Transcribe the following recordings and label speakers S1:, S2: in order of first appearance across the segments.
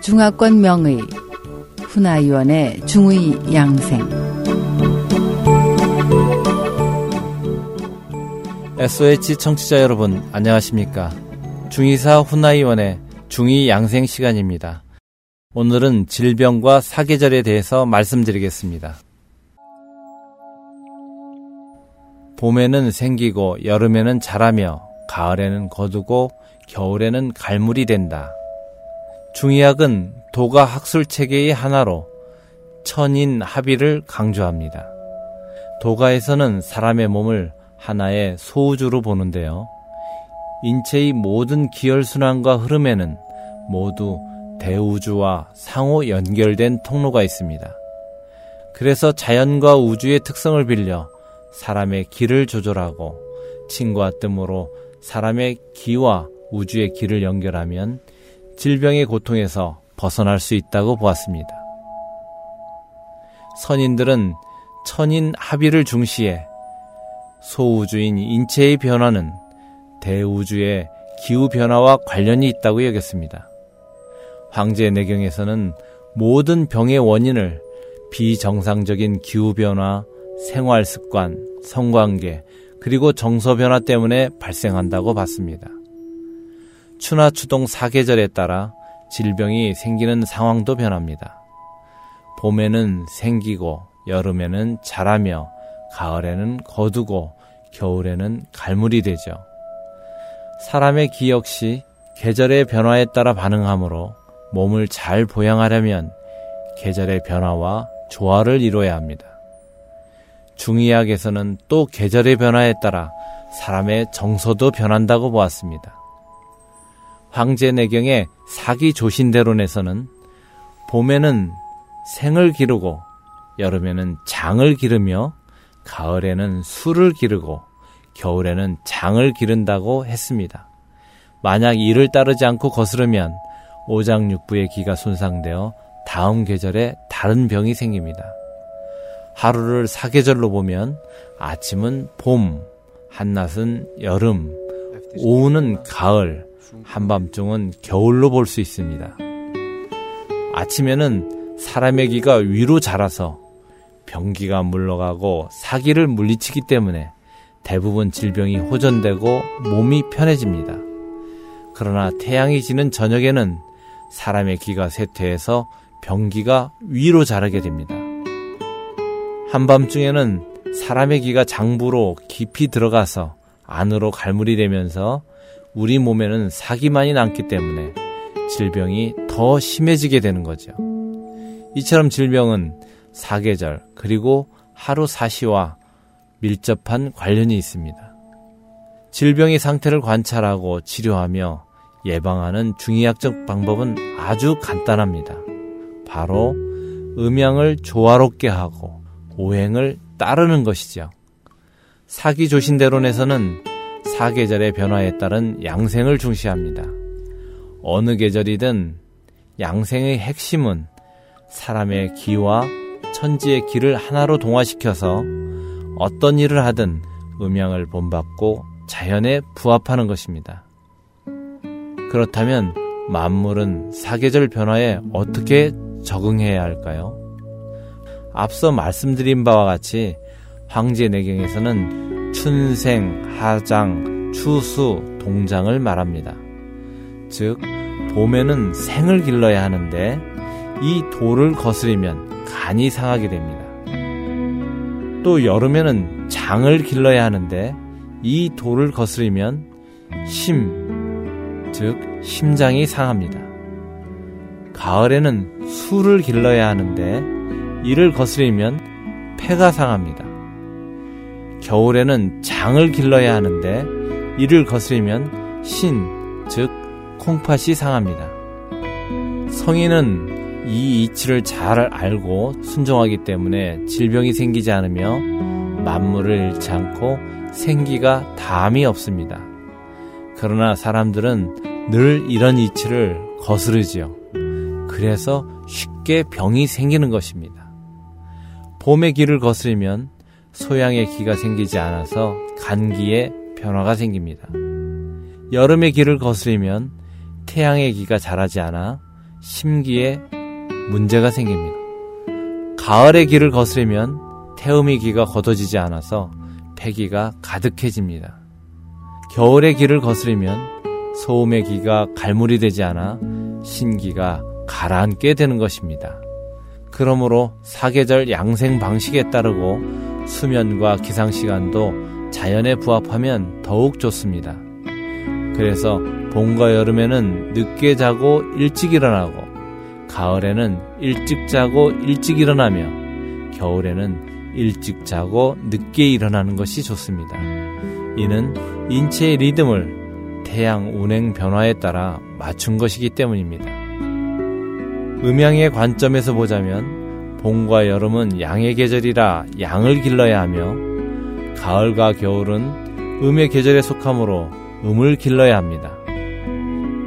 S1: 중화권 명의 훈아위원의 중의 양생.
S2: SOH 청취자 여러분 안녕하십니까? 중의사 훈아위원의 중의 양생 시간입니다. 오늘은 질병과 사계절에 대해서 말씀드리겠습니다. 봄에는 생기고 여름에는 자라며 가을에는 거두고 겨울에는 갈물이 된다. 중의학은 도가 학술 체계의 하나로 천인 합의를 강조합니다. 도가에서는 사람의 몸을 하나의 소우주로 보는데요. 인체의 모든 기혈순환과 흐름에는 모두 대우주와 상호 연결된 통로가 있습니다. 그래서 자연과 우주의 특성을 빌려 사람의 길을 조절하고 칭과 뜸으로 사람의 기와 우주의 길을 연결하면 질병의 고통에서 벗어날 수 있다고 보았습니다. 선인들은 천인 합의를 중시해 소우주인 인체의 변화는 대우주의 기후 변화와 관련이 있다고 여겼습니다. 황제 내경에서는 모든 병의 원인을 비정상적인 기후 변화, 생활 습관, 성관계, 그리고 정서 변화 때문에 발생한다고 봤습니다. 추나 추동 사계절에 따라 질병이 생기는 상황도 변합니다. 봄에는 생기고 여름에는 자라며 가을에는 거두고 겨울에는 갈물이 되죠. 사람의 기 역시 계절의 변화에 따라 반응하므로 몸을 잘 보양하려면 계절의 변화와 조화를 이루어야 합니다. 중의학에서는 또 계절의 변화에 따라 사람의 정서도 변한다고 보았습니다. 황제 내경의 사기 조신대론에서는 봄에는 생을 기르고 여름에는 장을 기르며 가을에는 술을 기르고 겨울에는 장을 기른다고 했습니다. 만약 이를 따르지 않고 거스르면 오장육부의 기가 손상되어 다음 계절에 다른 병이 생깁니다. 하루를 사계절로 보면 아침은 봄, 한낮은 여름, 오후는 가을, 한밤중은 겨울로 볼 수 있습니다. 아침에는 사람의 기가 위로 자라서 병기가 물러가고 사기를 물리치기 때문에 대부분 질병이 호전되고 몸이 편해집니다. 그러나 태양이 지는 저녁에는 사람의 기가 쇠퇴해서 병기가 위로 자라게 됩니다. 한밤중에는 사람의 기가 장부로 깊이 들어가서 안으로 갈무리 되면서 우리 몸에는 사기만이 남기 때문에 질병이 더 심해지게 되는 거죠. 이처럼 질병은 사계절 그리고 하루 사시와 밀접한 관련이 있습니다. 질병의 상태를 관찰하고 치료하며 예방하는 중의학적 방법은 아주 간단합니다. 바로 음양을 조화롭게 하고 오행을 따르는 것이죠. 사기 조신대론에서는 사계절의 변화에 따른 양생을 중시합니다. 어느 계절이든 양생의 핵심은 사람의 기와 천지의 기를 하나로 동화시켜서 어떤 일을 하든 음양을 본받고 자연에 부합하는 것입니다. 그렇다면 만물은 사계절 변화에 어떻게 적응해야 할까요? 앞서 말씀드린 바와 같이 황제 내경에서는 춘생, 하장, 추수, 동장을 말합니다. 즉, 봄에는 생을 길러야 하는데 이 돌을 거스리면 간이 상하게 됩니다. 또 여름에는 장을 길러야 하는데 이 돌을 거스리면 심, 즉 심장이 상합니다. 가을에는 술을 길러야 하는데 이를 거스리면 폐가 상합니다. 겨울에는 장을 길러야 하는데 이를 거스리면 신, 즉 콩팥이 상합니다. 성인은 이 이치를 잘 알고 순종하기 때문에 질병이 생기지 않으며 만물을 잃지 않고 생기가 담이 없습니다. 그러나 사람들은 늘 이런 이치를 거스르지요. 그래서 쉽게 병이 생기는 것입니다. 봄의 길을 거스르면 소양의 기가 생기지 않아서 간기에 변화가 생깁니다. 여름의 길을 거스리면 태양의 기가 자라지 않아 심기에 문제가 생깁니다. 가을의 길을 거스리면 태음의 기가 걷어지지 않아서 폐기가 가득해집니다. 겨울의 길을 거스리면 소음의 기가 갈무리 되지 않아 신기가 가라앉게 되는 것입니다. 그러므로 사계절 양생 방식에 따르고 수면과 기상 시간도 자연에 부합하면 더욱 좋습니다. 그래서 봄과 여름에는 늦게 자고 일찍 일어나고 가을에는 일찍 자고 일찍 일어나며 겨울에는 일찍 자고 늦게 일어나는 것이 좋습니다. 이는 인체의 리듬을 태양 운행 변화에 따라 맞춘 것이기 때문입니다. 음양의 관점에서 보자면 봄과 여름은 양의 계절이라 양을 길러야 하며 가을과 겨울은 음의 계절에 속하므로 음을 길러야 합니다.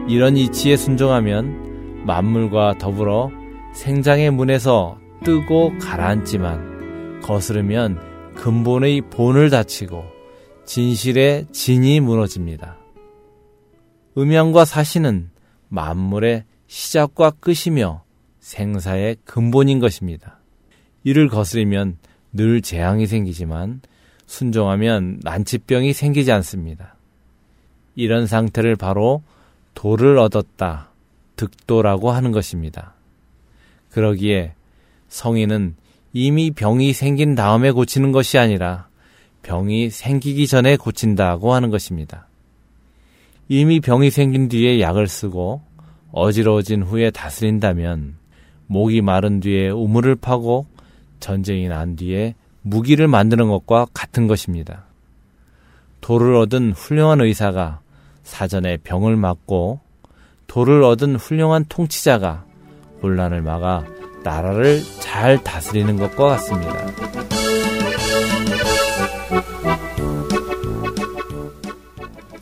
S2: 이런 이치에 순종하면 만물과 더불어 생장의 문에서 뜨고 가라앉지만 거스르면 근본의 본을 다치고 진실의 진이 무너집니다. 음양과 사신은 만물의 시작과 끝이며 생사의 근본인 것입니다. 이를 거스리면 늘 재앙이 생기지만 순종하면 난치병이 생기지 않습니다. 이런 상태를 바로 도를 얻었다, 득도라고 하는 것입니다. 그러기에 성인은 이미 병이 생긴 다음에 고치는 것이 아니라 병이 생기기 전에 고친다고 하는 것입니다. 이미 병이 생긴 뒤에 약을 쓰고 어지러워진 후에 다스린다면 목이 마른 뒤에 우물을 파고 전쟁이 난 뒤에 무기를 만드는 것과 같은 것입니다. 도를 얻은 훌륭한 의사가 사전에 병을 막고 도를 얻은 훌륭한 통치자가 혼란을 막아 나라를 잘 다스리는 것과 같습니다.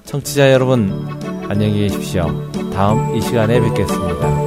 S2: 청취자 여러분, 안녕히 계십시오. 다음 이 시간에 뵙겠습니다.